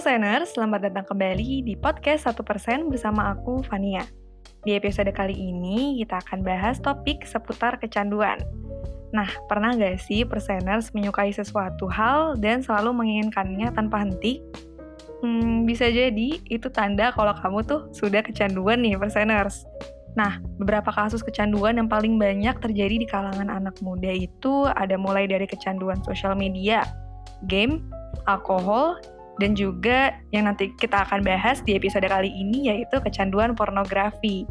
Persener, selamat datang kembali di podcast 1% bersama aku, Fania. Di episode kali ini, kita akan bahas topik seputar kecanduan. Nah, pernah gak sih Perseners menyukai sesuatu hal dan selalu menginginkannya tanpa henti? Hmm, bisa jadi itu tanda kalau kamu tuh sudah kecanduan nih Perseners. Nah, beberapa kasus kecanduan yang paling banyak terjadi di kalangan anak muda itu ada mulai dari kecanduan sosial media, game, alkohol, dan juga yang nanti kita akan bahas di episode kali ini yaitu kecanduan pornografi.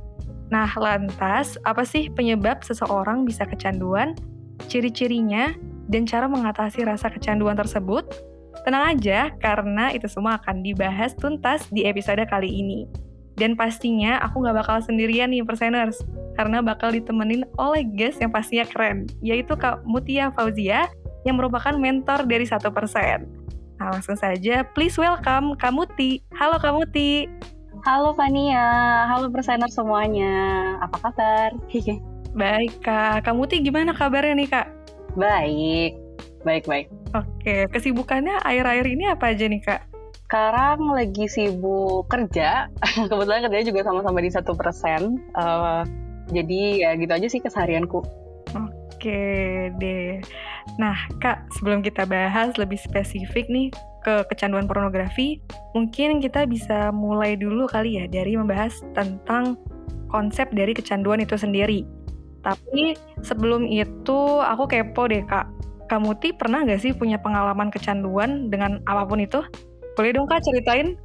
Nah, lantas apa sih penyebab seseorang bisa kecanduan, ciri-cirinya, dan cara mengatasi rasa kecanduan tersebut? Tenang aja, karena itu semua akan dibahas tuntas di episode kali ini. Dan pastinya aku nggak bakal sendirian nih perseners, karena bakal ditemenin oleh guest yang pastinya keren, yaitu Kak Mutia Fauzia, yang merupakan mentor dari satu persen. Nah, langsung saja, please welcome Kamuti. Halo Kamuti. Halo Fania, halo persener semuanya. Apa kabar? Baik Kak, Kamuti gimana kabarnya nih Kak? baik, baik, baik. Oke, kesibukannya akhir-akhir ini apa aja nih Kak? Sekarang lagi sibuk kerja. Kebetulan kerjanya juga sama-sama di satu persen. Eh, jadi ya gitu aja sih keseharianku. Oke deh. Nah, Kak, sebelum kita bahas lebih spesifik nih ke kecanduan pornografi, mungkin kita bisa mulai dulu kali ya dari membahas tentang konsep dari kecanduan itu sendiri. Tapi sebelum itu, aku kepo deh, Kak. Kamu ti pernah nggak sih punya pengalaman kecanduan dengan apa pun itu? Boleh dong, Kak, ceritain?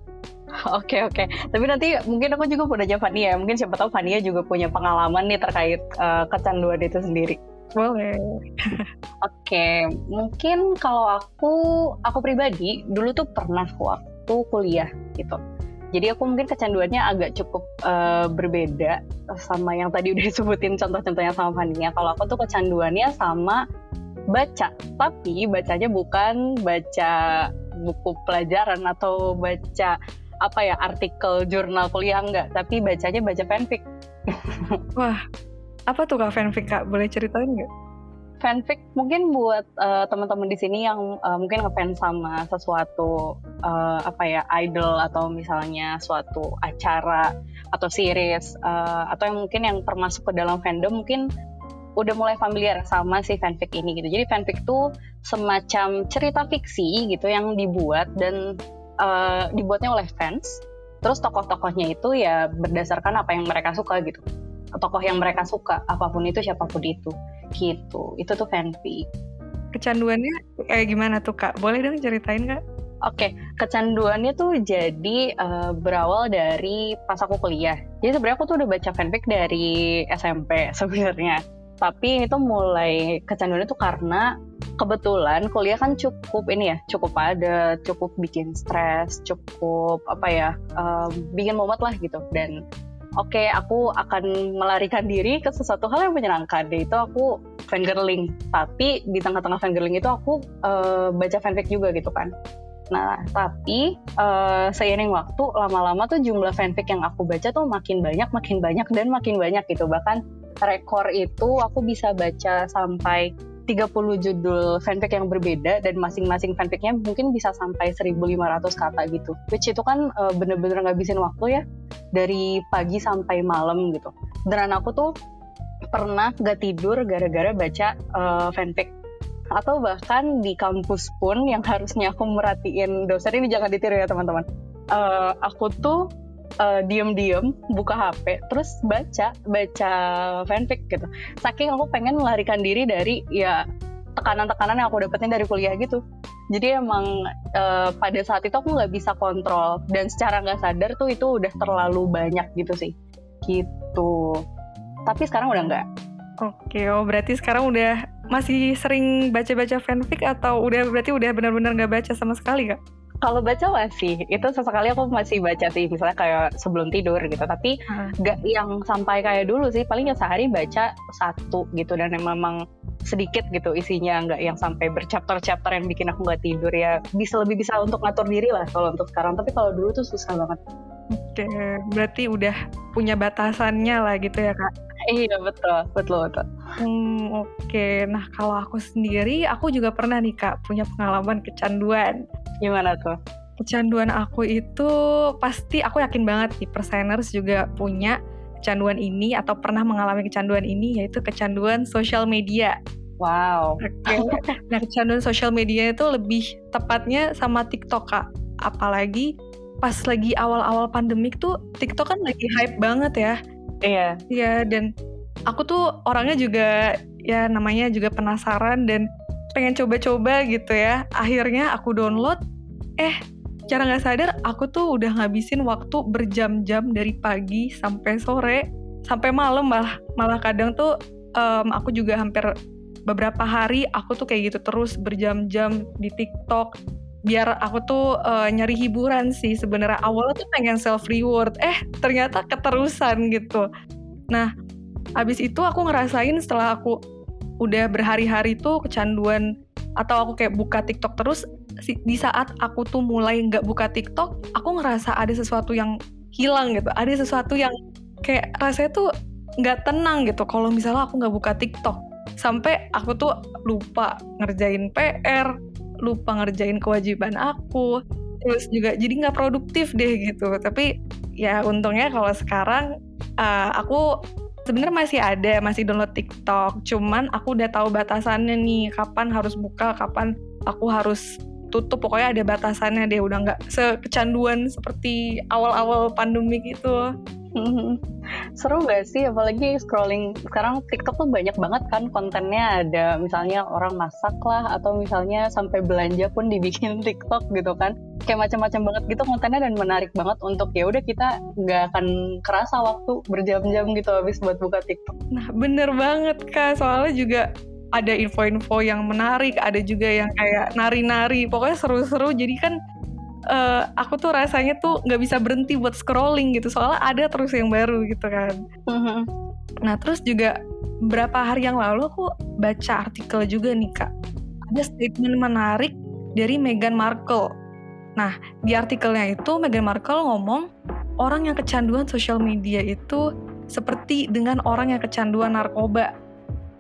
Oke oke. Tapi nanti mungkin aku juga punya Fania. Mungkin siapa tahu Fania juga punya pengalaman nih terkait eh, kecanduan itu sendiri. Boleh. Oke, mungkin kalau aku aku pribadi dulu tuh pernah waktu kuliah gitu. Jadi aku mungkin kecanduannya agak cukup eh, berbeda sama yang tadi udah disebutin contoh-contohnya sama Fania. Kalau aku tuh kecanduannya sama baca, tapi bacanya bukan baca buku pelajaran atau baca apa ya artikel jurnal kuliah enggak, tapi bacanya baca fanfic. Wah, apa tuh Kak fanfic, Kak? Boleh ceritain nggak? fanfic mungkin buat uh, teman-teman di sini yang uh, mungkin ngefans sama sesuatu uh, apa ya idol atau misalnya suatu acara atau series uh, atau yang mungkin yang termasuk ke dalam fandom mungkin udah mulai familiar sama si fanfic ini gitu. Jadi fanfic itu semacam cerita fiksi gitu yang dibuat dan uh, dibuatnya oleh fans. Terus tokoh-tokohnya itu ya berdasarkan apa yang mereka suka gitu tokoh yang mereka suka apa pun itu siapa pun itu gitu itu tuh fanfic kecanduannya kayak gimana tuh kak boleh dong ceritain kak Oke, kecanduannya tuh jadi uh, berawal dari pas aku kuliah. Jadi sebenarnya aku tuh udah baca fanfic dari SMP sebenarnya. Tapi itu mulai kecanduannya tuh karena kebetulan kuliah kan cukup ini ya, cukup padat, cukup bikin stres, cukup apa ya, uh, bikin mumet lah gitu. Dan oke okay, aku akan melarikan diri ke sesuatu hal yang menyenangkan. Itu aku fangirling tapi di tengah-tengah fangirling itu aku uh, baca fanfic juga gitu kan. Nah tapi uh, seiring waktu lama-lama tuh jumlah fanfic yang aku baca tuh makin banyak makin banyak dan makin banyak gitu. Bahkan rekor itu aku bisa baca sampai 30 judul fanfic yang berbeda dan masing-masing fanficnya mungkin bisa sampai 1500 kata gitu. Which itu kan uh, bener-bener ngabisin waktu ya dari pagi sampai malam gitu. Dan aku tuh pernah gak tidur gara-gara baca uh, fanfic atau bahkan di kampus pun yang harusnya aku merhatiin dosen ini jangan ditiru ya teman-teman. Uh, aku tuh uh, diem-diem buka HP terus baca baca fanfic gitu. Saking aku pengen melarikan diri dari ya tekanan-tekanan yang aku dapetin dari kuliah gitu. Jadi emang uh, pada saat itu aku nggak bisa kontrol. Dan secara nggak sadar tuh itu udah terlalu banyak gitu sih. Gitu. Tapi sekarang udah nggak. Oke, oh berarti sekarang udah masih sering baca-baca fanfic atau udah berarti udah benar-benar nggak baca sama sekali kak? Kalau baca masih, itu sesekali aku masih baca sih, misalnya kayak sebelum tidur gitu. Tapi nggak hmm. yang sampai kayak dulu sih, paling ya sehari baca satu gitu dan memang sedikit gitu isinya, nggak yang sampai berchapter-chapter yang bikin aku nggak tidur ya. Bisa lebih bisa untuk ngatur diri lah kalau untuk sekarang. Tapi kalau dulu tuh susah banget. Oke, berarti udah punya batasannya lah gitu ya kak? Iya betul, betul betul. Hmm, oke. Nah kalau aku sendiri, aku juga pernah nih kak punya pengalaman kecanduan. Gimana tuh? Kecanduan aku itu pasti aku yakin banget nih perseners juga punya kecanduan ini atau pernah mengalami kecanduan ini yaitu kecanduan sosial media. Wow. Oke. Okay. Nah kecanduan sosial media itu lebih tepatnya sama TikTok kak. Apalagi pas lagi awal-awal pandemik tuh TikTok kan lagi hype banget ya Iya. Iya dan aku tuh orangnya juga ya namanya juga penasaran dan pengen coba-coba gitu ya. Akhirnya aku download, eh cara nggak sadar aku tuh udah ngabisin waktu berjam-jam dari pagi sampai sore sampai malam malah malah kadang tuh um, aku juga hampir beberapa hari aku tuh kayak gitu terus berjam-jam di TikTok biar aku tuh uh, nyari hiburan sih sebenarnya. Awalnya tuh pengen self reward eh ternyata keterusan gitu. Nah abis itu aku ngerasain setelah aku udah berhari-hari tuh kecanduan atau aku kayak buka TikTok terus di saat aku tuh mulai nggak buka TikTok aku ngerasa ada sesuatu yang hilang gitu. Ada sesuatu yang kayak rasanya tuh nggak tenang gitu. Kalau misalnya aku nggak buka TikTok sampai aku tuh lupa ngerjain PR lupa ngerjain kewajiban aku. Terus juga jadi nggak produktif deh gitu. Tapi ya untungnya kalau sekarang uh, aku sebenarnya masih ada masih download TikTok. Cuman aku udah tahu batasannya nih kapan harus buka kapan aku harus tutup. Pokoknya ada batasannya deh udah nggak sekecanduan seperti awal-awal pandemi gitu Seru gak sih? Apalagi scrolling sekarang TikTok tuh banyak banget kan kontennya ada misalnya orang masak lah atau misalnya sampai belanja pun dibikin TikTok gitu kan. Kayak macam-macam banget gitu kontennya dan menarik banget untuk ya udah kita nggak akan kerasa waktu berjam-jam gitu habis buat buka TikTok. Nah bener banget kak soalnya juga ada info-info yang menarik, ada juga yang kayak nari-nari, pokoknya seru-seru. Jadi kan uh, aku tuh rasanya tuh nggak bisa berhenti buat scrolling gitu soalnya ada terus yang baru gitu kan mm-hmm. nah terus juga berapa hari yang lalu aku baca artikel juga nih kak ada statement menarik dari Meghan Markle nah di artikelnya itu Meghan Markle ngomong orang yang kecanduan sosial media itu seperti dengan orang yang kecanduan narkoba.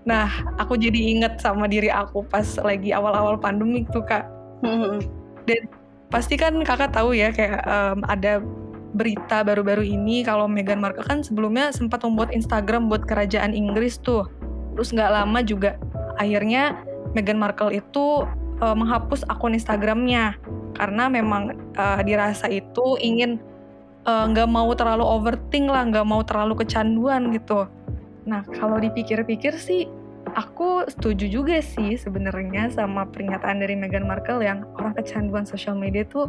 Nah, aku jadi inget sama diri aku pas lagi awal-awal pandemi tuh kak. Mm-hmm. Dan pasti kan kakak tahu ya kayak um, ada berita baru-baru ini kalau Meghan Markle kan sebelumnya sempat membuat Instagram buat kerajaan Inggris tuh. Terus nggak lama juga akhirnya Meghan Markle itu uh, menghapus akun Instagramnya karena memang uh, dirasa itu ingin nggak uh, mau terlalu overthink lah, nggak mau terlalu kecanduan gitu. Nah kalau dipikir-pikir sih aku setuju juga sih sebenarnya sama pernyataan dari Meghan Markle yang orang kecanduan sosial media tuh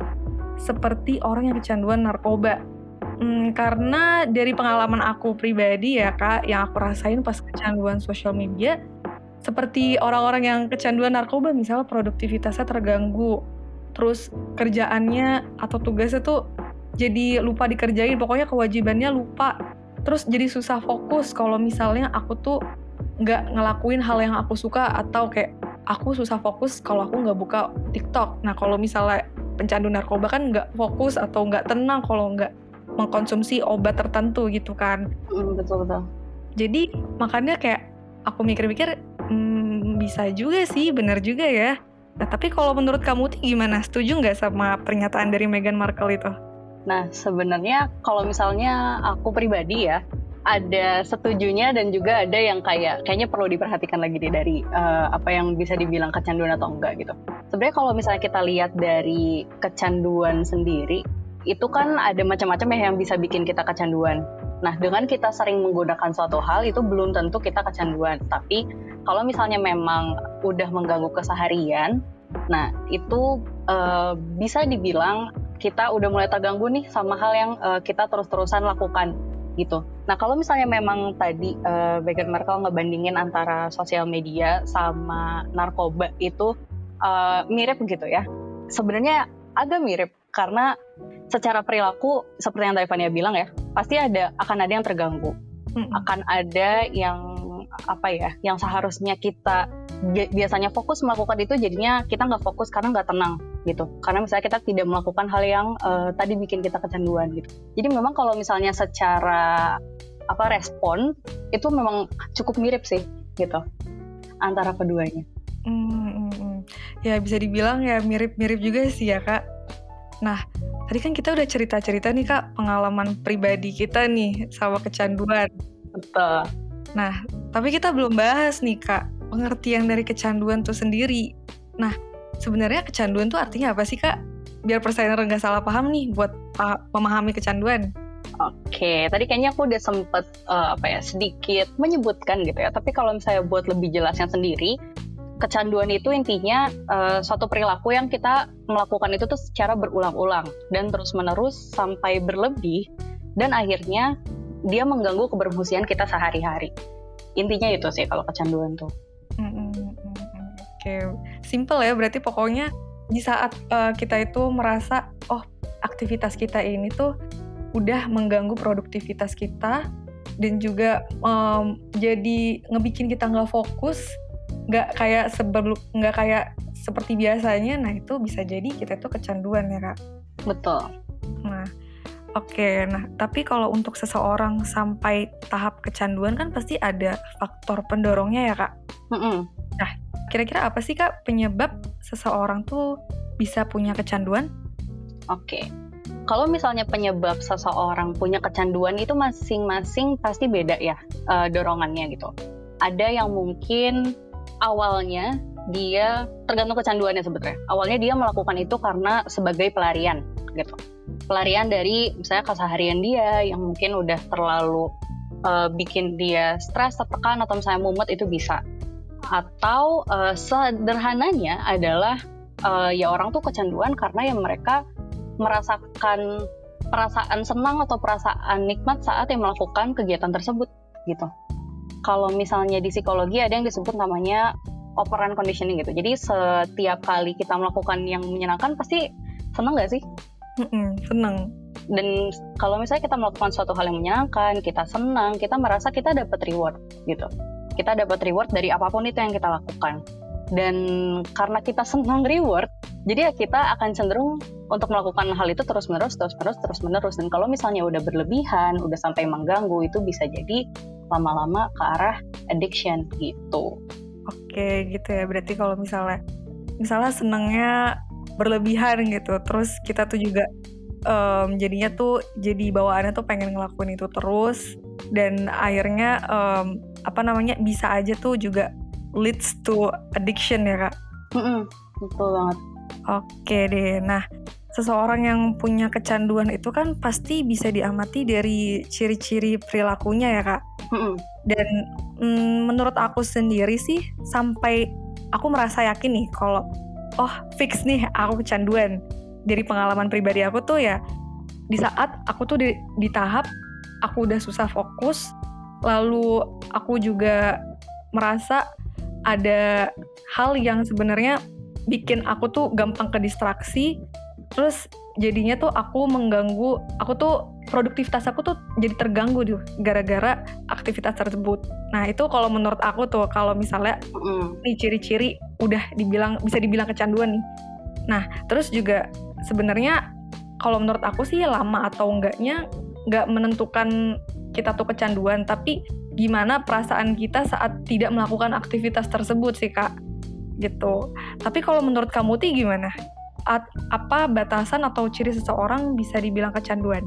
seperti orang yang kecanduan narkoba. Hmm, karena dari pengalaman aku pribadi ya kak, yang aku rasain pas kecanduan sosial media, seperti orang-orang yang kecanduan narkoba, misalnya produktivitasnya terganggu, terus kerjaannya atau tugasnya tuh jadi lupa dikerjain, pokoknya kewajibannya lupa, terus jadi susah fokus kalau misalnya aku tuh nggak ngelakuin hal yang aku suka atau kayak aku susah fokus kalau aku nggak buka TikTok. Nah kalau misalnya pencandu narkoba kan nggak fokus atau nggak tenang kalau nggak mengkonsumsi obat tertentu gitu kan. Mm, betul betul. Jadi makanya kayak aku mikir-mikir hmm, bisa juga sih, benar juga ya. Nah tapi kalau menurut kamu tuh gimana? Setuju nggak sama pernyataan dari Meghan Markle itu? Nah sebenarnya kalau misalnya aku pribadi ya, ada setujunya dan juga ada yang kayak kayaknya perlu diperhatikan lagi deh dari uh, apa yang bisa dibilang kecanduan atau enggak gitu. Sebenarnya kalau misalnya kita lihat dari kecanduan sendiri, itu kan ada macam-macam ya yang bisa bikin kita kecanduan. Nah, dengan kita sering menggunakan suatu hal itu belum tentu kita kecanduan. Tapi kalau misalnya memang udah mengganggu keseharian, nah itu uh, bisa dibilang kita udah mulai terganggu nih sama hal yang uh, kita terus-terusan lakukan gitu. Nah kalau misalnya memang tadi uh, Meghan Markle ngebandingin antara sosial media sama narkoba itu uh, mirip gitu ya. Sebenarnya agak mirip karena secara perilaku seperti yang Taifania bilang ya pasti ada akan ada yang terganggu, hmm. akan ada yang apa ya yang seharusnya kita biasanya fokus melakukan itu jadinya kita nggak fokus karena nggak tenang gitu. Karena misalnya kita tidak melakukan hal yang uh, tadi bikin kita kecanduan gitu. Jadi memang kalau misalnya secara apa respon itu memang cukup mirip sih gitu antara keduanya. Hmm, hmm, hmm. ya bisa dibilang ya mirip-mirip juga sih ya kak. Nah tadi kan kita udah cerita-cerita nih kak pengalaman pribadi kita nih sama kecanduan. Betul nah tapi kita belum bahas nih kak pengertian dari kecanduan tuh sendiri. Nah, sebenarnya kecanduan tuh artinya apa sih kak? Biar persaingan nggak salah paham nih buat memahami kecanduan. Oke, tadi kayaknya aku udah sempet uh, apa ya sedikit menyebutkan gitu ya. Tapi kalau misalnya buat lebih jelasnya sendiri, kecanduan itu intinya uh, suatu perilaku yang kita melakukan itu tuh secara berulang-ulang dan terus-menerus sampai berlebih dan akhirnya dia mengganggu keberfungsian kita sehari-hari. Intinya itu sih kalau kecanduan tuh. Oke, simple ya. Berarti pokoknya di saat uh, kita itu merasa, oh aktivitas kita ini tuh udah mengganggu produktivitas kita dan juga um, jadi ngebikin kita nggak fokus, nggak kayak sebelum nggak kayak seperti biasanya. Nah itu bisa jadi kita tuh kecanduan ya kak. Betul. Nah Oke, nah tapi kalau untuk seseorang sampai tahap kecanduan kan pasti ada faktor pendorongnya ya kak. Mm -mm. Nah, kira-kira apa sih kak penyebab seseorang tuh bisa punya kecanduan? Oke, kalau misalnya penyebab seseorang punya kecanduan itu masing-masing pasti beda ya uh, dorongannya gitu. Ada yang mungkin awalnya dia tergantung kecanduannya sebetulnya. Awalnya dia melakukan itu karena sebagai pelarian gitu pelarian dari misalnya keseharian dia yang mungkin udah terlalu uh, bikin dia stres, tertekan atau misalnya mumet itu bisa. Atau uh, sederhananya adalah uh, ya orang tuh kecanduan karena yang mereka merasakan perasaan senang atau perasaan nikmat saat yang melakukan kegiatan tersebut gitu. Kalau misalnya di psikologi ada yang disebut namanya operant conditioning gitu. Jadi setiap kali kita melakukan yang menyenangkan pasti senang nggak sih? Mm-mm, senang. Dan kalau misalnya kita melakukan suatu hal yang menyenangkan, kita senang, kita merasa kita dapat reward gitu. Kita dapat reward dari apa pun itu yang kita lakukan. Dan karena kita senang reward, jadi ya kita akan cenderung untuk melakukan hal itu terus-menerus, terus-menerus, terus-menerus. Dan kalau misalnya udah berlebihan, udah sampai mengganggu, itu bisa jadi lama-lama ke arah addiction gitu. Oke, gitu ya. Berarti kalau misalnya misalnya senangnya berlebihan gitu. Terus kita tuh juga um, jadinya tuh jadi bawaannya tuh pengen ngelakuin itu terus. Dan akhirnya um, apa namanya bisa aja tuh juga leads to addiction ya kak? Mm -mm, betul banget. Oke deh. Nah seseorang yang punya kecanduan itu kan pasti bisa diamati dari ciri-ciri perilakunya ya kak? Mm -mm. dan mm, menurut aku sendiri sih sampai aku merasa yakin nih kalau oh fix nih aku kecanduan. Dari pengalaman pribadi aku tuh ya di saat aku tuh di, di tahap aku udah susah fokus lalu aku juga merasa ada hal yang sebenarnya bikin aku tuh gampang ke distraksi terus jadinya tuh aku mengganggu aku tuh produktivitas aku tuh jadi terganggu tuh gara-gara aktivitas tersebut. Nah itu kalau menurut aku tuh kalau misalnya mm. nih ciri-ciri udah dibilang bisa dibilang kecanduan nih. Nah terus juga sebenarnya kalau menurut aku sih lama atau enggaknya nggak menentukan kita tuh kecanduan tapi gimana perasaan kita saat tidak melakukan aktivitas tersebut sih kak? Gitu. Tapi kalau menurut kamu tuh gimana at, apa batasan atau ciri seseorang bisa dibilang kecanduan?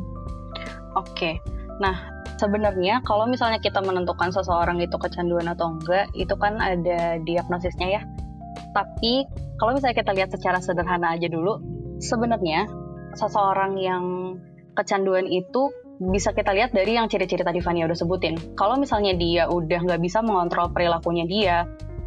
Oke, nah sebenarnya kalau misalnya kita menentukan seseorang itu kecanduan atau enggak, itu kan ada diagnosisnya ya. Tapi kalau misalnya kita lihat secara sederhana aja dulu, sebenarnya seseorang yang kecanduan itu bisa kita lihat dari yang ciri-ciri tadi Fania udah sebutin. Kalau misalnya dia udah nggak bisa mengontrol perilakunya dia,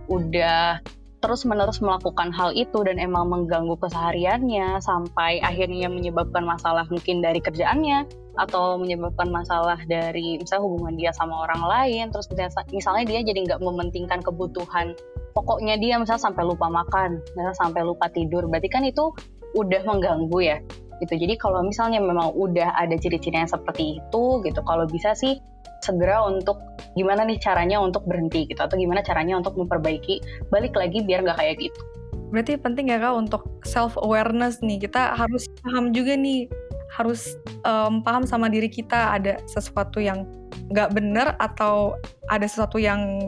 udah terus-menerus melakukan hal itu dan emang mengganggu kesehariannya sampai akhirnya menyebabkan masalah mungkin dari kerjaannya atau menyebabkan masalah dari misalnya hubungan dia sama orang lain terus misalnya dia jadi nggak mementingkan kebutuhan pokoknya dia misalnya sampai lupa makan misalnya sampai lupa tidur berarti kan itu udah mengganggu ya gitu. Jadi kalau misalnya memang udah ada ciri-ciri yang seperti itu gitu kalau bisa sih segera untuk gimana nih caranya untuk berhenti gitu atau gimana caranya untuk memperbaiki balik lagi biar nggak kayak gitu. Berarti penting ya kak untuk self awareness nih kita harus paham juga nih harus um, paham sama diri kita ada sesuatu yang nggak benar atau ada sesuatu yang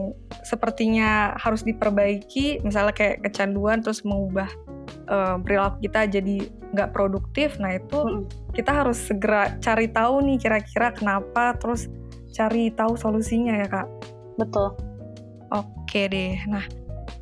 sepertinya harus diperbaiki misalnya kayak kecanduan terus mengubah um, perilaku kita jadi nggak produktif nah itu hmm. kita harus segera cari tahu nih kira-kira kenapa terus cari tahu solusinya ya kak. Betul. Oke deh. Nah,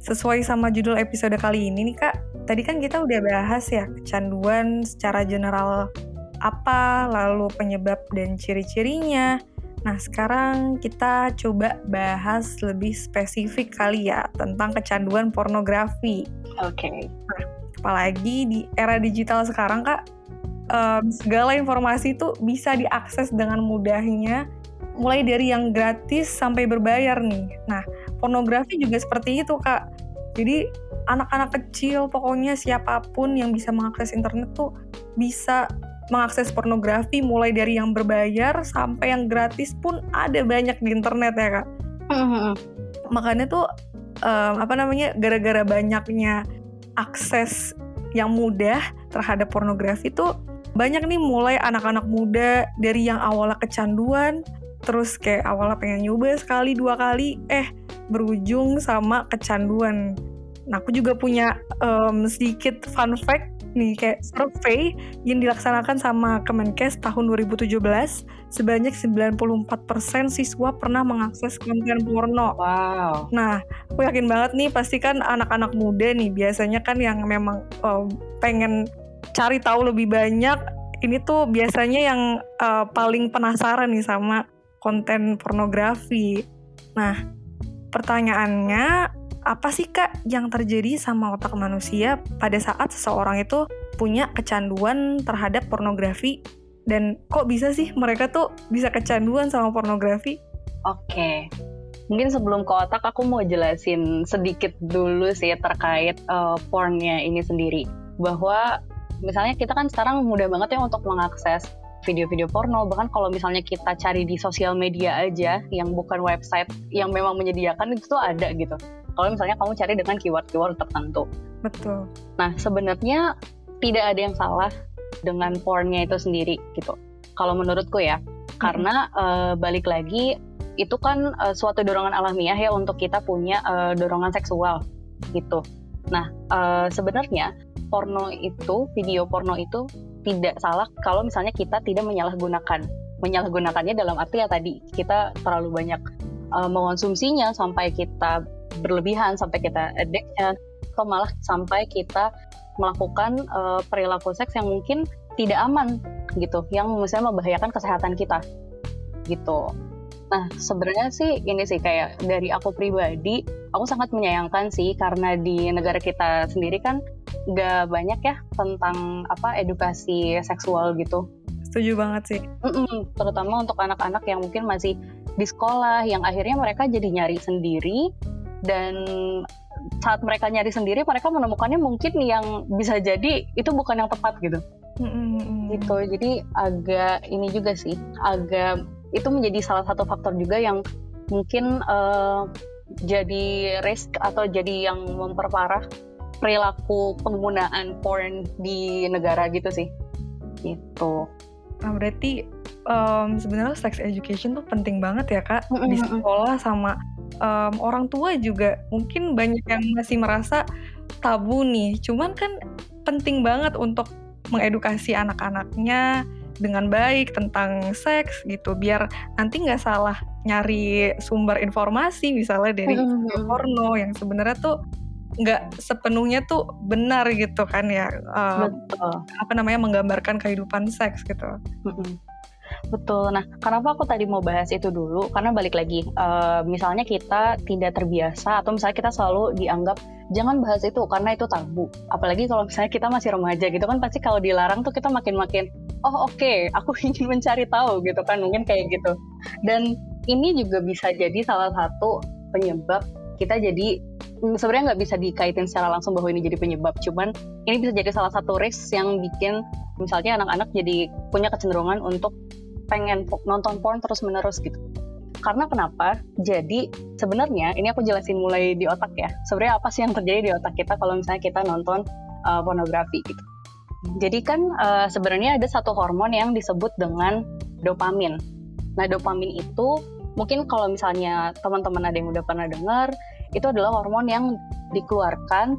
sesuai sama judul episode kali ini nih kak, tadi kan kita udah bahas ya kecanduan secara general apa, lalu penyebab dan ciri-cirinya. Nah, sekarang kita coba bahas lebih spesifik kali ya tentang kecanduan pornografi. Oke. Okay. Nah, apalagi di era digital sekarang, Kak, um, segala informasi itu bisa diakses dengan mudahnya mulai dari yang gratis sampai berbayar nih. Nah, pornografi juga seperti itu, Kak. Jadi, anak-anak kecil, pokoknya siapa pun yang bisa mengakses internet tuh bisa mengakses pornografi mulai dari yang berbayar sampai yang gratis pun ada banyak di internet ya, Kak. Makanya tuh um, apa namanya? gara-gara banyaknya akses yang mudah terhadap pornografi tuh banyak nih mulai anak-anak muda dari yang awalnya kecanduan terus kayak awalnya pengen nyoba sekali dua kali eh berujung sama kecanduan nah aku juga punya um, sedikit fun fact nih kayak survei yang dilaksanakan sama Kemenkes tahun 2017 sebanyak 94% siswa pernah mengakses konten porno. Wow. Nah, aku yakin banget nih pasti kan anak-anak muda nih biasanya kan yang memang um, pengen cari tahu lebih banyak ini tuh biasanya yang uh, paling penasaran nih sama konten pornografi. Nah, pertanyaannya apa sih kak yang terjadi sama otak manusia pada saat seseorang itu punya kecanduan terhadap pornografi dan kok bisa sih mereka tuh bisa kecanduan sama pornografi? Oke, mungkin sebelum ke otak aku mau jelasin sedikit dulu sih terkait uh, pornnya ini sendiri bahwa misalnya kita kan sekarang mudah banget ya untuk mengakses video-video porno bahkan kalau misalnya kita cari di sosial media aja yang bukan website yang memang menyediakan itu tuh ada gitu. Kalau misalnya kamu cari dengan keyword-keyword tertentu. Betul. Nah sebenarnya tidak ada yang salah dengan pornnya itu sendiri gitu. Kalau menurutku ya karena uh, balik lagi itu kan uh, suatu dorongan alamiah ya untuk kita punya uh, dorongan seksual gitu. Nah uh, sebenarnya porno itu video porno itu tidak salah kalau misalnya kita tidak menyalahgunakan. Menyalahgunakannya dalam arti ya tadi kita terlalu banyak uh, mengonsumsinya sampai kita berlebihan, sampai kita addiction, atau malah sampai kita melakukan uh, perilaku seks yang mungkin tidak aman gitu, yang misalnya membahayakan kesehatan kita gitu. Nah, sebenarnya sih ini sih kayak dari aku pribadi, aku sangat menyayangkan sih karena di negara kita sendiri kan gak banyak ya tentang apa edukasi seksual gitu. Setuju banget sih. Mm-mm, terutama untuk anak-anak yang mungkin masih di sekolah, yang akhirnya mereka jadi nyari sendiri dan saat mereka nyari sendiri, mereka menemukannya mungkin yang bisa jadi itu bukan yang tepat gitu. Mm-mm. Gitu, jadi agak ini juga sih, agak itu menjadi salah satu faktor juga yang mungkin uh, jadi risk atau jadi yang memperparah perilaku penggunaan porn di negara gitu sih. Gitu. Nah berarti um, sebenarnya sex education tuh penting banget ya kak. Mm-hmm. di sekolah sama um, orang tua juga. Mungkin banyak yang masih merasa tabu nih. Cuman kan penting banget untuk mengedukasi anak-anaknya dengan baik tentang seks gitu. Biar nanti nggak salah nyari sumber informasi misalnya dari mm-hmm. porno yang sebenarnya tuh nggak sepenuhnya tuh benar gitu kan ya uh, apa namanya menggambarkan kehidupan seks gitu. Betul. Nah, kenapa aku tadi mau bahas itu dulu? Karena balik lagi, uh, misalnya kita tidak terbiasa atau misalnya kita selalu dianggap jangan bahas itu karena itu tabu. Apalagi kalau misalnya kita masih remaja gitu kan pasti kalau dilarang tuh kita makin-makin oh oke, okay, aku ingin mencari tahu gitu kan mungkin kayak gitu. Dan ini juga bisa jadi salah satu penyebab kita jadi mm, sebenarnya nggak bisa dikaitin secara langsung bahwa ini jadi penyebab, cuman ini bisa jadi salah satu risk yang bikin misalnya anak-anak jadi punya kecenderungan untuk pengen nonton porn terus menerus gitu. Karena kenapa? Jadi sebenarnya ini aku jelasin mulai di otak ya. Sebenarnya apa sih yang terjadi di otak kita kalau misalnya kita nonton uh, pornografi gitu. Jadi kan uh, sebenarnya ada satu hormon yang disebut dengan dopamin. Nah, dopamin itu mungkin kalau misalnya teman-teman ada yang udah pernah dengar, itu adalah hormon yang dikeluarkan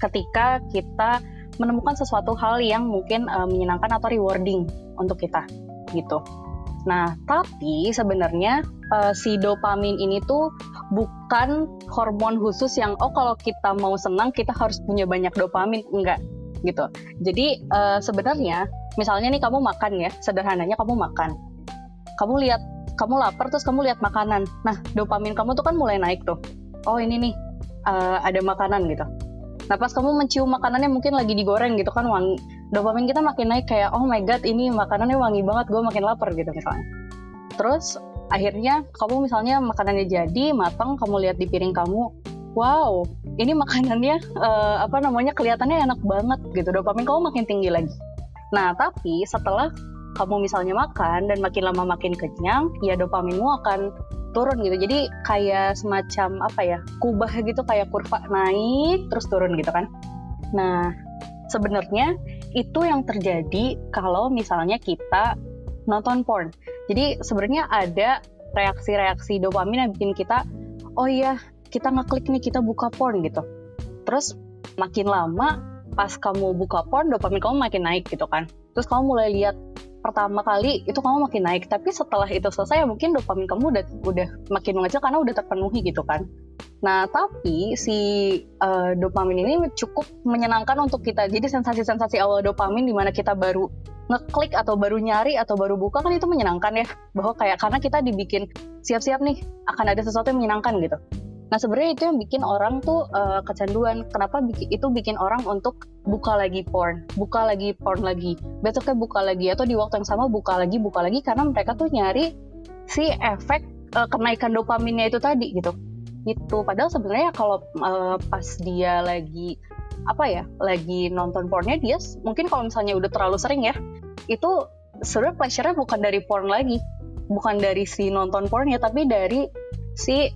ketika kita menemukan sesuatu hal yang mungkin uh, menyenangkan atau rewarding untuk kita gitu. Nah, tapi sebenarnya uh, si dopamin ini tuh bukan hormon khusus yang oh kalau kita mau senang kita harus punya banyak dopamin, enggak gitu. Jadi uh, sebenarnya misalnya nih kamu makan ya, sederhananya kamu makan. Kamu lihat kamu lapar terus kamu lihat makanan. Nah, dopamin kamu tuh kan mulai naik tuh. Oh, ini nih uh, ada makanan gitu. Nah, pas kamu mencium makanannya mungkin lagi digoreng gitu kan wangi dopamin kita makin naik kayak oh my god ini makanannya wangi banget gue makin lapar gitu misalnya terus akhirnya kamu misalnya makanannya jadi matang kamu lihat di piring kamu wow ini makanannya uh, apa namanya kelihatannya enak banget gitu dopamin kamu makin tinggi lagi nah tapi setelah kamu misalnya makan dan makin lama makin kenyang ya dopaminmu akan turun gitu jadi kayak semacam apa ya kubah gitu kayak kurva naik terus turun gitu kan nah sebenarnya itu yang terjadi kalau misalnya kita nonton porn. Jadi sebenarnya ada reaksi-reaksi dopamin yang bikin kita, oh iya kita ngeklik nih kita buka porn gitu. Terus makin lama pas kamu buka porn dopamin kamu makin naik gitu kan. Terus kamu mulai lihat pertama kali itu kamu makin naik. Tapi setelah itu selesai ya mungkin dopamin kamu udah udah makin mengecil karena udah terpenuhi gitu kan. Nah tapi si uh, dopamin ini cukup menyenangkan untuk kita. Jadi sensasi-sensasi awal dopamin di mana kita baru ngeklik atau baru nyari atau baru buka kan itu menyenangkan ya. Bahwa kayak karena kita dibikin siap-siap nih akan ada sesuatu yang menyenangkan gitu Nah sebenarnya itu yang bikin orang tuh uh, kecanduan. Kenapa itu bikin orang untuk buka lagi porn, buka lagi porn lagi, besoknya buka lagi atau di waktu yang sama buka lagi, buka lagi karena mereka tuh nyari si efek uh, kenaikan dopaminnya itu tadi gitu. Itu padahal sebenarnya kalau uh, pas dia lagi apa ya, lagi nonton pornnya dia mungkin kalau misalnya udah terlalu sering ya, itu sebenarnya pleasure-nya bukan dari porn lagi, bukan dari si nonton pornnya tapi dari si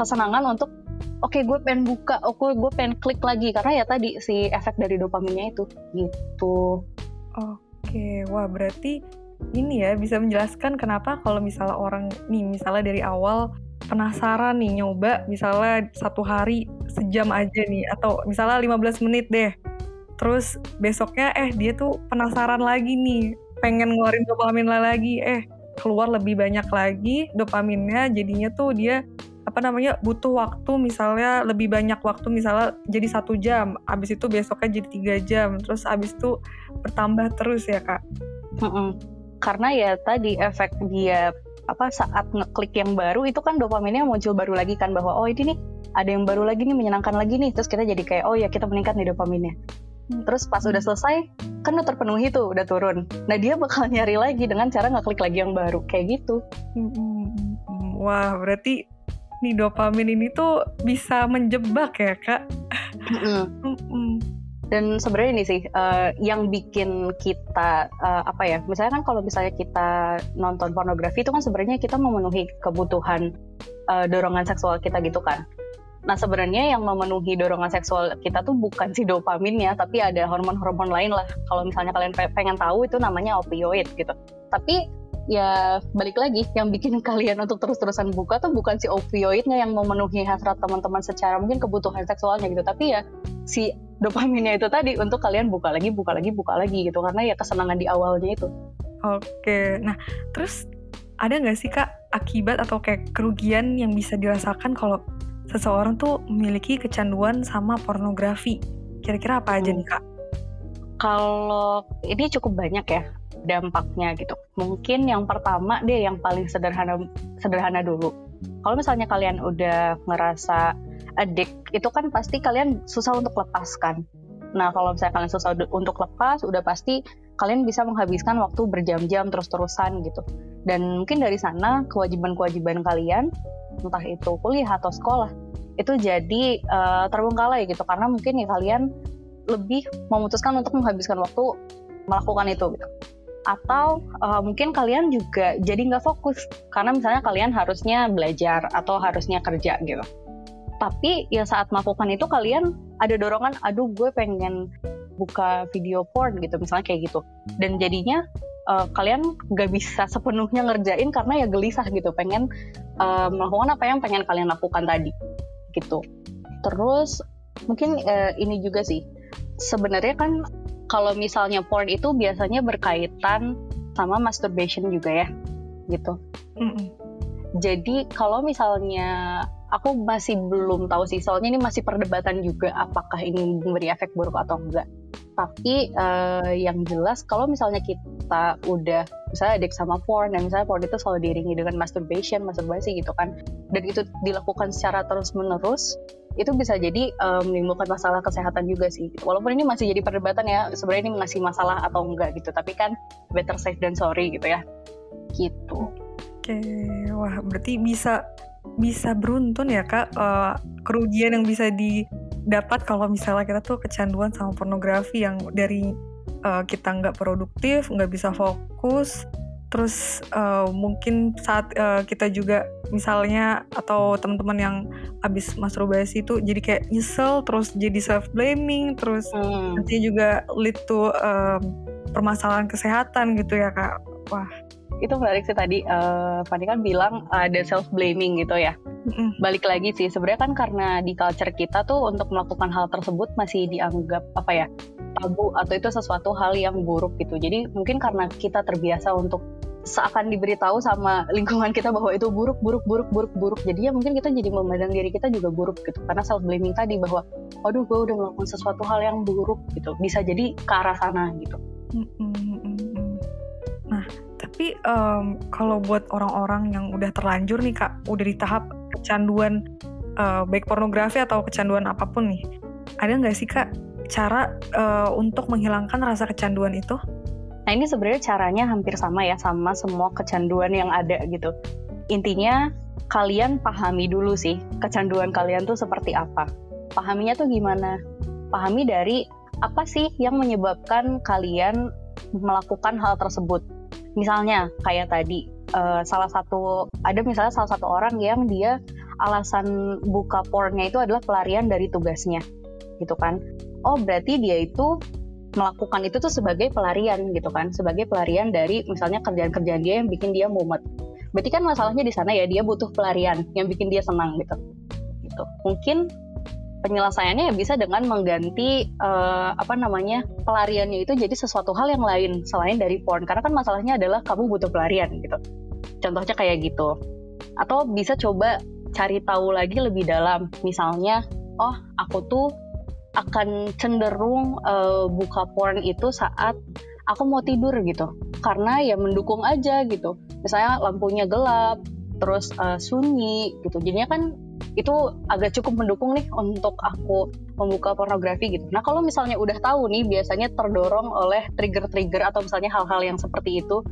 kesenangan untuk oke okay, gue pengen buka, oke okay, gue pengen klik lagi karena ya tadi si efek dari dopaminnya itu gitu. Oke, wah berarti ini ya bisa menjelaskan kenapa kalau misalnya orang nih misalnya dari awal penasaran nih nyoba misalnya satu hari sejam aja nih atau misalnya 15 menit deh. Terus besoknya eh dia tuh penasaran lagi nih, pengen ngeluarin dopamin lagi, eh keluar lebih banyak lagi dopaminnya jadinya tuh dia apa namanya butuh waktu misalnya lebih banyak waktu misalnya jadi satu jam abis itu besoknya jadi tiga jam terus abis itu bertambah terus ya kak? Mm -mm. karena ya tadi efek dia apa saat ngeklik yang baru itu kan dopaminnya muncul baru lagi kan bahwa oh ini nih ada yang baru lagi nih menyenangkan lagi nih. Terus kita jadi kayak oh ya kita meningkat nih dopaminnya. Hmm. terus pas udah selesai kan udah terpenuhi tuh udah turun. Nah dia bakal nyari lagi dengan cara ngeklik lagi yang baru kayak gitu. Wah berarti nih dopamin ini tuh bisa menjebak ya kak. Dan sebenarnya ini sih uh, yang bikin kita uh, apa ya? Misalnya kan kalau misalnya kita nonton pornografi itu kan sebenarnya kita memenuhi kebutuhan uh, dorongan seksual kita gitu kan. Nah sebenarnya yang memenuhi dorongan seksual kita tuh bukan si dopaminnya, tapi ada hormon-hormon lain lah. Kalau misalnya kalian pengen tahu itu namanya opioid gitu. Tapi ya balik lagi yang bikin kalian untuk terus-terusan buka tuh bukan si opioidnya yang memenuhi hasrat teman-teman secara mungkin kebutuhan seksualnya gitu. Tapi ya si dopaminnya itu tadi untuk kalian buka lagi buka lagi buka lagi gitu. Karena ya kesenangan di awalnya itu. Oke nah terus ada nggak sih kak akibat atau kayak kerugian yang bisa dirasakan kalau seseorang tuh memiliki kecanduan sama pornografi? Kira-kira apa aja hmm. nih kak? Kalau ini cukup banyak ya dampaknya gitu. Mungkin yang pertama deh yang paling sederhana sederhana dulu. Kalau misalnya kalian udah ngerasa addict, itu kan pasti kalian susah untuk lepaskan. Nah, kalau misalnya kalian susah untuk lepas, udah pasti kalian bisa menghabiskan waktu berjam-jam terus-terusan gitu. Dan mungkin dari sana kewajiban-kewajiban kalian, entah itu kuliah atau sekolah, itu jadi uh, terbengkalai gitu. Karena mungkin ya kalian lebih memutuskan untuk menghabiskan waktu melakukan itu gitu atau uh, mungkin kalian juga jadi nggak fokus karena misalnya kalian harusnya belajar atau harusnya kerja gitu. Tapi ya saat melakukan itu kalian ada dorongan aduh gue pengen buka video porn gitu misalnya kayak gitu. Dan jadinya uh, kalian nggak bisa sepenuhnya ngerjain karena ya gelisah gitu. Pengen uh, melakukan apa yang pengen kalian lakukan tadi gitu. Terus mungkin uh, ini juga sih. Sebenarnya kan kalau misalnya porn itu biasanya berkaitan sama masturbation juga ya, gitu. Mm -mm. Jadi kalau misalnya aku masih belum tahu sih, soalnya ini masih perdebatan juga apakah ini memberi efek buruk atau enggak. Tapi uh, yang jelas kalau misalnya kita udah misalnya adik sama porn dan misalnya porn itu selalu diiringi dengan masturbation, masturbasi gitu kan, dan itu dilakukan secara terus menerus, itu bisa jadi um, menimbulkan masalah kesehatan juga sih. Walaupun ini masih jadi perdebatan ya, sebenarnya ini ngasih masalah atau enggak gitu. Tapi kan better safe than sorry gitu ya. Gitu. Oke, wah berarti bisa bisa beruntun ya kak uh, kerugian yang bisa didapat kalau misalnya kita tuh kecanduan sama pornografi yang dari uh, kita nggak produktif, nggak bisa fokus, terus uh, mungkin saat uh, kita juga misalnya atau teman-teman yang habis masturbasi itu jadi kayak nyesel terus jadi self blaming terus hmm. nanti juga lead to uh, permasalahan kesehatan gitu ya kak. Wah. Itu menarik sih tadi uh, Fanny kan bilang ada self blaming gitu ya. Balik lagi sih sebenarnya kan karena di culture kita tuh untuk melakukan hal tersebut masih dianggap apa ya tabu atau itu sesuatu hal yang buruk gitu. Jadi mungkin karena kita terbiasa untuk seakan diberitahu sama lingkungan kita bahwa itu buruk buruk buruk buruk buruk. Jadi ya mungkin kita jadi memandang diri kita juga buruk gitu. Karena self blaming tadi bahwa waduh gue udah melakukan sesuatu hal yang buruk gitu. Bisa jadi ke arah sana gitu. Nah tapi um, kalau buat orang-orang yang udah terlanjur nih kak udah di tahap kecanduan uh, baik pornografi atau kecanduan apa pun nih ada nggak sih kak cara uh, untuk menghilangkan rasa kecanduan itu Nah ini sebenarnya caranya hampir sama ya sama semua kecanduan yang ada gitu. Intinya kalian pahami dulu sih kecanduan kalian tuh seperti apa. Pahaminya tuh gimana? Pahami dari apa sih yang menyebabkan kalian melakukan hal tersebut. Misalnya kayak tadi uh, salah satu ada misalnya salah satu orang yang dia alasan buka pornnya itu adalah pelarian dari tugasnya gitu kan. Oh berarti dia itu melakukan itu tuh sebagai pelarian gitu kan, sebagai pelarian dari misalnya kerjaan-kerjaan dia yang bikin dia mumet. Berarti kan masalahnya di sana ya dia butuh pelarian yang bikin dia senang gitu. Gitu. Mungkin penyelesaiannya ya bisa dengan mengganti uh, apa namanya pelariannya itu jadi sesuatu hal yang lain selain dari porn karena kan masalahnya adalah kamu butuh pelarian gitu contohnya kayak gitu atau bisa coba cari tahu lagi lebih dalam misalnya oh aku tuh akan cenderung uh, buka porn itu saat aku mau tidur gitu karena ya mendukung aja gitu misalnya lampunya gelap terus uh, sunyi gitu jadinya kan itu agak cukup mendukung nih untuk aku membuka pornografi gitu. Nah kalau misalnya udah tahu nih biasanya terdorong oleh trigger-trigger atau misalnya hal-hal yang seperti itu,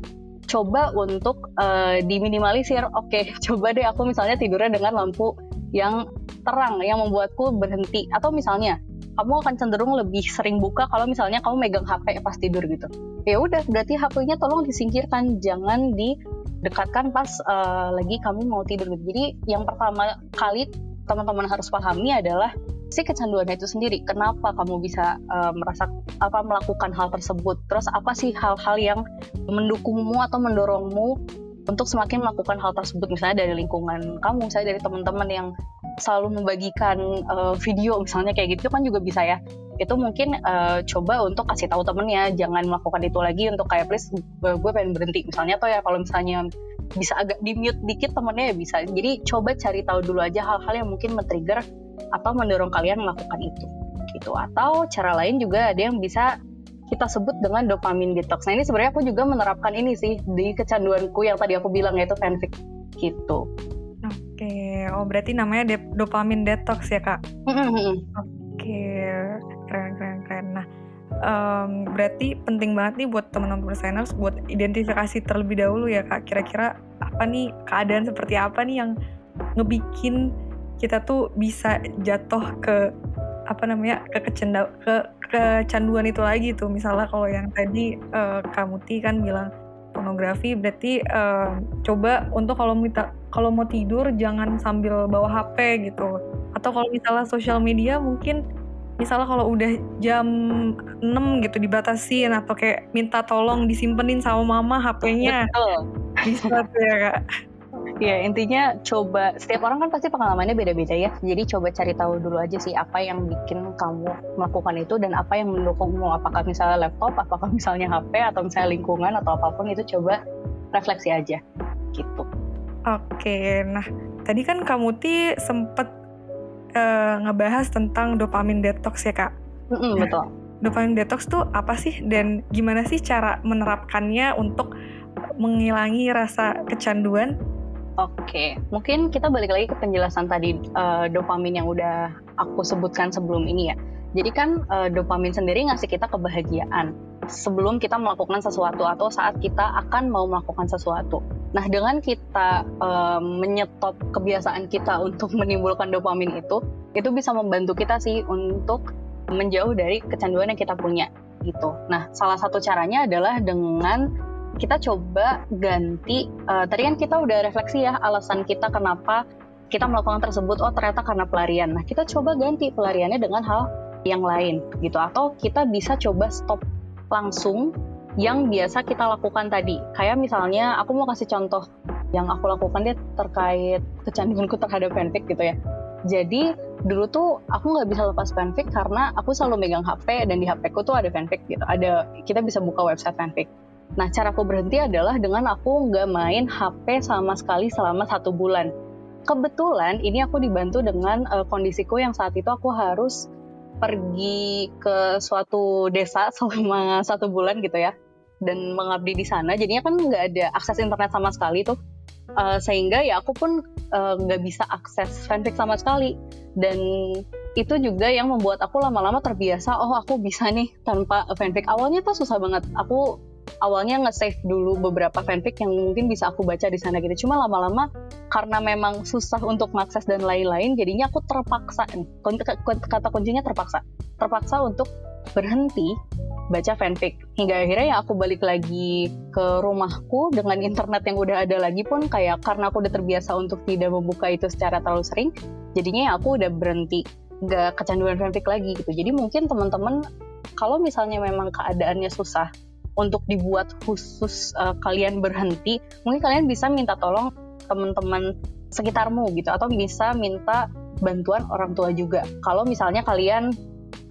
coba untuk uh, diminimalisir. Oke, okay, coba deh aku misalnya tidurnya dengan lampu yang terang yang membuatku berhenti. Atau misalnya kamu akan cenderung lebih sering buka kalau misalnya kamu megang HP pas tidur gitu. Ya udah, berarti HP-nya tolong disingkirkan, jangan didekatkan pas uh, lagi kamu mau tidur. Gitu. Jadi yang pertama kali teman-teman harus pahami adalah si kecanduan itu sendiri. Kenapa kamu bisa uh, merasa apa melakukan hal tersebut? Terus apa sih hal-hal yang mendukungmu atau mendorongmu untuk semakin melakukan hal tersebut misalnya dari lingkungan kamu, misalnya dari teman-teman yang selalu membagikan uh, video misalnya kayak gitu kan juga bisa ya itu mungkin uh, coba untuk kasih tahu temennya jangan melakukan itu lagi untuk kayak please gue pengen berhenti misalnya atau ya kalau misalnya bisa agak di mute dikit temennya ya bisa jadi coba cari tahu dulu aja hal-hal yang mungkin men-trigger atau mendorong kalian melakukan itu gitu atau cara lain juga ada yang bisa kita sebut dengan dopamine detox. Nah ini sebenarnya aku juga menerapkan ini sih di kecanduanku yang tadi aku bilang yaitu fanfic gitu. Oh berarti namanya de dopamine detox ya kak? Oke, keren keren keren. Nah um, berarti penting banget nih buat teman-teman perseners buat identifikasi terlebih dahulu ya kak. Kira-kira apa nih keadaan seperti apa nih yang ngebikin kita tuh bisa jatuh ke apa namanya ke kecenda ke kecanduan itu lagi tuh misalnya kalau yang tadi uh, Kamuti kan bilang pornografi berarti uh, coba untuk kalau minta kalau mau tidur jangan sambil bawa HP gitu atau kalau misalnya sosial media mungkin misalnya kalau udah jam 6 gitu dibatasin atau kayak minta tolong disimpenin sama mama HP-nya bisa tuh ya kak Ya intinya coba setiap orang kan pasti pengalamannya beda-beda ya. Jadi coba cari tahu dulu aja sih apa yang bikin kamu melakukan itu dan apa yang mendukungmu. Apakah misalnya laptop, apakah misalnya HP atau misalnya lingkungan atau apa pun itu coba refleksi aja gitu. Oke, nah tadi kan kamu ti sempet uh, ngebahas tentang dopamine detox ya kak. Mm -mm, betul. Dopamine detox tuh apa sih dan gimana sih cara menerapkannya untuk menghilangi rasa kecanduan Oke, mungkin kita balik lagi ke penjelasan tadi uh, dopamin yang udah aku sebutkan sebelum ini ya. Jadi kan uh, dopamin sendiri ngasih kita kebahagiaan sebelum kita melakukan sesuatu atau saat kita akan mau melakukan sesuatu. Nah, dengan kita uh, menyetop kebiasaan kita untuk menimbulkan dopamin itu, itu bisa membantu kita sih untuk menjauh dari kecanduan yang kita punya gitu. Nah, salah satu caranya adalah dengan kita coba ganti uh, tadi kan kita udah refleksi ya alasan kita kenapa kita melakukan tersebut oh ternyata karena pelarian nah kita coba ganti pelariannya dengan hal yang lain gitu. Atau kita bisa coba stop langsung yang biasa kita lakukan tadi. Kayak misalnya aku mau kasih contoh yang aku lakukan dia terkait kecanduanku terhadap fanfic gitu ya. Jadi dulu tuh aku nggak bisa lepas fanfic karena aku selalu megang HP dan di HP ku tuh ada fanfic gitu. Ada kita bisa buka website fanfic. Nah, cara aku berhenti adalah dengan aku nggak main HP sama sekali selama satu bulan. Kebetulan ini aku dibantu dengan uh, kondisiku yang saat itu aku harus pergi ke suatu desa selama satu bulan gitu ya dan mengabdi di sana. Jadinya kan nggak ada akses internet sama sekali tuh. Uh, sehingga ya aku pun eh, nggak uh, bisa akses fanfic sama sekali dan itu juga yang membuat aku lama-lama terbiasa oh aku bisa nih tanpa fanfic awalnya tuh susah banget aku awalnya nge-save dulu beberapa fanfic yang mungkin bisa aku baca di sana gitu. Cuma lama-lama karena memang susah untuk mengakses dan lain-lain, jadinya aku terpaksa kata kuncinya terpaksa. Terpaksa untuk berhenti baca fanfic. Hingga akhirnya ya aku balik lagi ke rumahku dengan internet yang udah ada lagi pun kayak karena aku udah terbiasa untuk tidak membuka itu secara terlalu sering, jadinya ya aku udah berhenti gak kecanduan fanfic lagi gitu. Jadi mungkin teman-teman kalau misalnya memang keadaannya susah untuk dibuat khusus uh, kalian berhenti, mungkin kalian bisa minta tolong teman-teman sekitarmu gitu atau bisa minta bantuan orang tua juga. Kalau misalnya kalian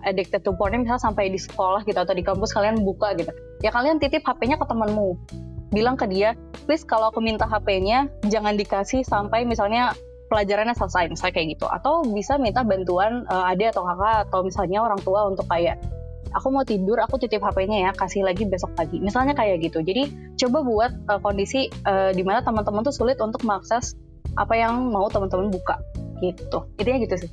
addicted to porn misalnya sampai di sekolah gitu atau di kampus kalian buka gitu. Ya kalian titip HP-nya ke temanmu. Bilang ke dia, "Please kalau aku minta HP-nya jangan dikasih sampai misalnya pelajarannya selesai." Misalnya kayak gitu. Atau bisa minta bantuan uh, adik atau kakak atau misalnya orang tua untuk kayak aku mau tidur aku titip HP-nya ya kasih lagi besok pagi. Misalnya kayak gitu. Jadi coba buat uh, kondisi uh, di mana teman-teman tuh sulit untuk mengakses apa yang mau teman-teman buka. Gitu. Intinya gitu sih.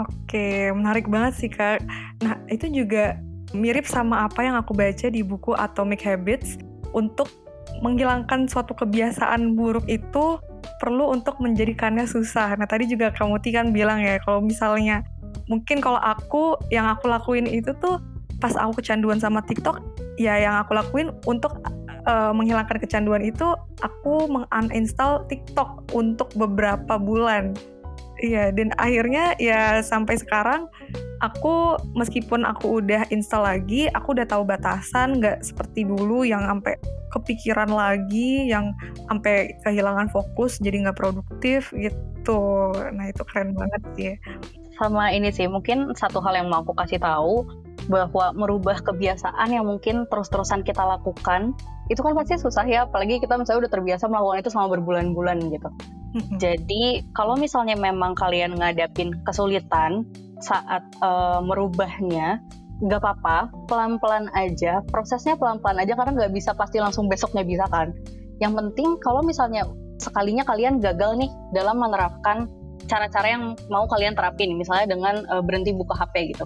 Oke menarik banget sih kak. Nah itu juga mirip sama apa yang aku baca di buku Atomic Habits. Untuk menghilangkan suatu kebiasaan buruk itu perlu untuk menjadikannya susah. Nah tadi juga kamu kan bilang ya kalau misalnya mungkin kalau aku yang aku lakuin itu tuh pas aku kecanduan sama TikTok ya yang aku lakuin untuk uh, menghilangkan kecanduan itu aku menguninstall TikTok untuk beberapa bulan. Iya dan akhirnya ya sampai sekarang aku meskipun aku udah install lagi aku udah tahu batasan nggak seperti dulu yang sampai kepikiran lagi yang sampai kehilangan fokus jadi nggak produktif gitu. Nah itu keren banget sih. Sama ini sih mungkin satu hal yang mau aku kasih tahu bahwa merubah kebiasaan yang mungkin terus-terusan kita lakukan itu kan pasti susah ya apalagi kita misalnya udah terbiasa melakukan itu selama berbulan-bulan gitu jadi kalau misalnya memang kalian ngadapin kesulitan saat uh, merubahnya gak apa-apa, pelan-pelan aja, prosesnya pelan-pelan aja karena nggak bisa pasti langsung besoknya bisa kan. Yang penting kalau misalnya sekalinya kalian gagal nih dalam menerapkan cara-cara yang mau kalian terapin, misalnya dengan uh, berhenti buka HP gitu.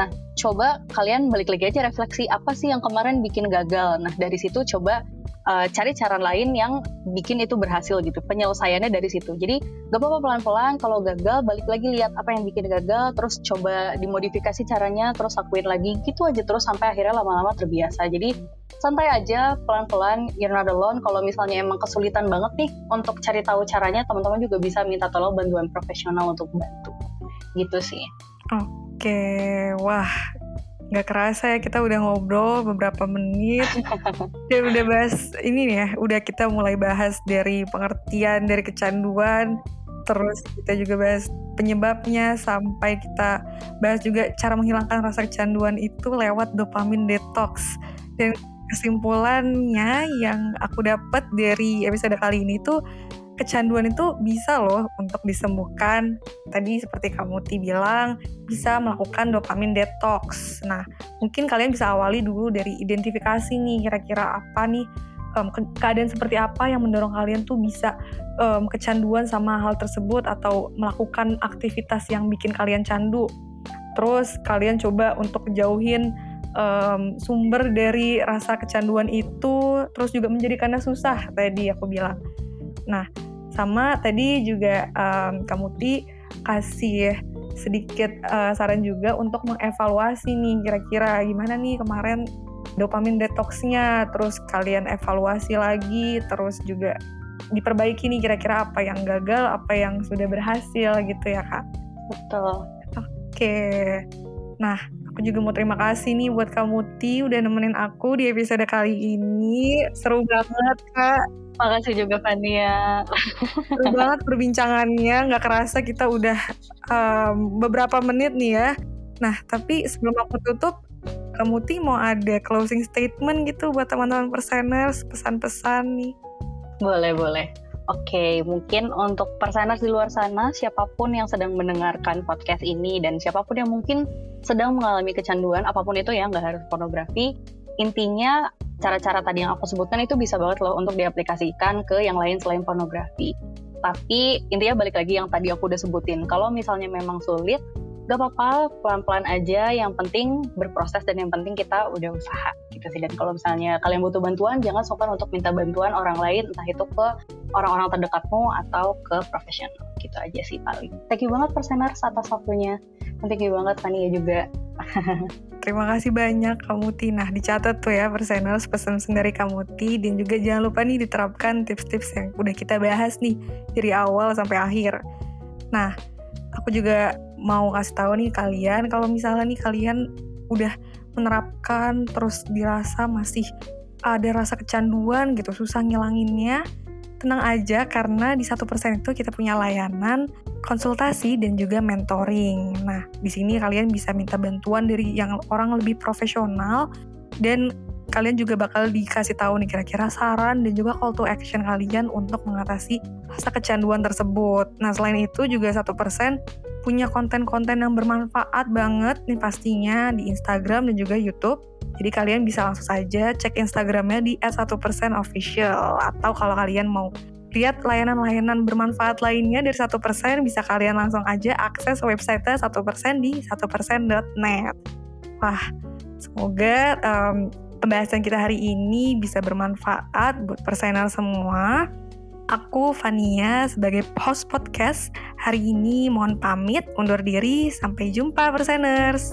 Nah, coba kalian balik lagi aja refleksi apa sih yang kemarin bikin gagal. Nah, dari situ coba uh, cari cara lain yang bikin itu berhasil gitu penyelesaiannya dari situ. Jadi gak apa-apa pelan-pelan. Kalau gagal balik lagi lihat apa yang bikin gagal terus coba dimodifikasi caranya terus lakuin lagi. Gitu aja terus sampai akhirnya lama-lama terbiasa. Jadi santai aja pelan-pelan you're not alone. Kalau misalnya emang kesulitan banget nih untuk cari tahu caranya teman-teman juga bisa minta tolong bantuan profesional untuk bantu. Gitu sih oke wah nggak kerasa ya kita udah ngobrol beberapa menit. Dan udah bahas ini nih ya udah kita mulai bahas dari pengertian dari kecanduan. Terus kita juga bahas penyebabnya sampai kita bahas juga cara menghilangkan rasa kecanduan itu lewat dopamin detox. Dan kesimpulannya yang aku dapat dari episode kali ini tuh kecanduan itu bisa loh untuk disembuhkan. Tadi seperti kamu Ti bilang, bisa melakukan dopamin detox. Nah, mungkin kalian bisa awali dulu dari identifikasi nih, kira-kira apa nih um, ke keadaan seperti apa yang mendorong kalian tuh bisa um, kecanduan sama hal tersebut atau melakukan aktivitas yang bikin kalian candu. Terus kalian coba untuk jauhin um, sumber dari rasa kecanduan itu, terus juga menjadikannya susah tadi aku bilang. Nah, sama tadi juga um, kamu ti kasih sedikit uh, saran juga untuk mengevaluasi nih kira-kira gimana nih kemarin dopamin detoxnya terus kalian evaluasi lagi terus juga diperbaiki nih kira-kira apa yang gagal apa yang sudah berhasil gitu ya kak? Betul. Oke. Nah aku juga mau terima kasih nih buat kamu Ti udah nemenin aku di episode kali ini. Seru banget kak Makasih juga Fania. Seru banget perbincangannya, nggak kerasa kita udah um, beberapa menit nih ya. Nah, tapi sebelum aku tutup, kamu Ti mau ada closing statement gitu buat teman-teman perseners, pesan-pesan nih? Boleh, boleh. Oke, mungkin untuk perseners di luar sana, siapa pun yang sedang mendengarkan podcast ini dan siapa pun yang mungkin sedang mengalami kecanduan, apa pun itu ya, nggak harus pornografi, intinya cara-cara tadi yang aku sebutkan itu bisa banget loh untuk diaplikasikan ke yang lain selain pornografi. Tapi intinya balik lagi yang tadi aku udah sebutin. Kalau misalnya memang sulit, gak apa-apa, pelan-pelan aja. Yang penting berproses dan yang penting kita udah usaha gitu sih. Dan kalau misalnya kalian butuh bantuan, jangan sungkan untuk minta bantuan orang lain, entah itu ke orang-orang terdekatmu atau ke profesional. Gitu aja sih paling. Thank you banget Perseners atas waktunya. Thank you banget Fania juga. Terima kasih banyak kamu. Nah dicatat tuh ya perseners pesan-pesan dari kamu Ti dan juga jangan lupa nih diterapkan tips-tips yang udah kita bahas nih dari awal sampai akhir. Nah aku juga mau kasih tahu nih kalian kalau misalnya nih kalian udah menerapkan terus dirasa masih ada rasa kecanduan gitu susah ngilanginnya tenang aja karena di satu persen itu kita punya layanan konsultasi dan juga mentoring. Nah, di sini kalian bisa minta bantuan dari yang orang lebih profesional dan kalian juga bakal dikasih tahu nih kira-kira saran dan juga call to action kalian untuk mengatasi rasa kecanduan tersebut. Nah, selain itu juga satu persen punya konten-konten yang bermanfaat banget nih pastinya di Instagram dan juga YouTube jadi kalian bisa langsung saja cek Instagramnya di @1%official atau kalau kalian mau lihat layanan-layanan bermanfaat lainnya dari satu persen bisa kalian langsung aja akses website satu persen di satu persen.net. Wah, semoga um, pembahasan kita hari ini bisa bermanfaat buat persener semua. Aku Fania sebagai host podcast hari ini mohon pamit undur diri sampai jumpa perseners.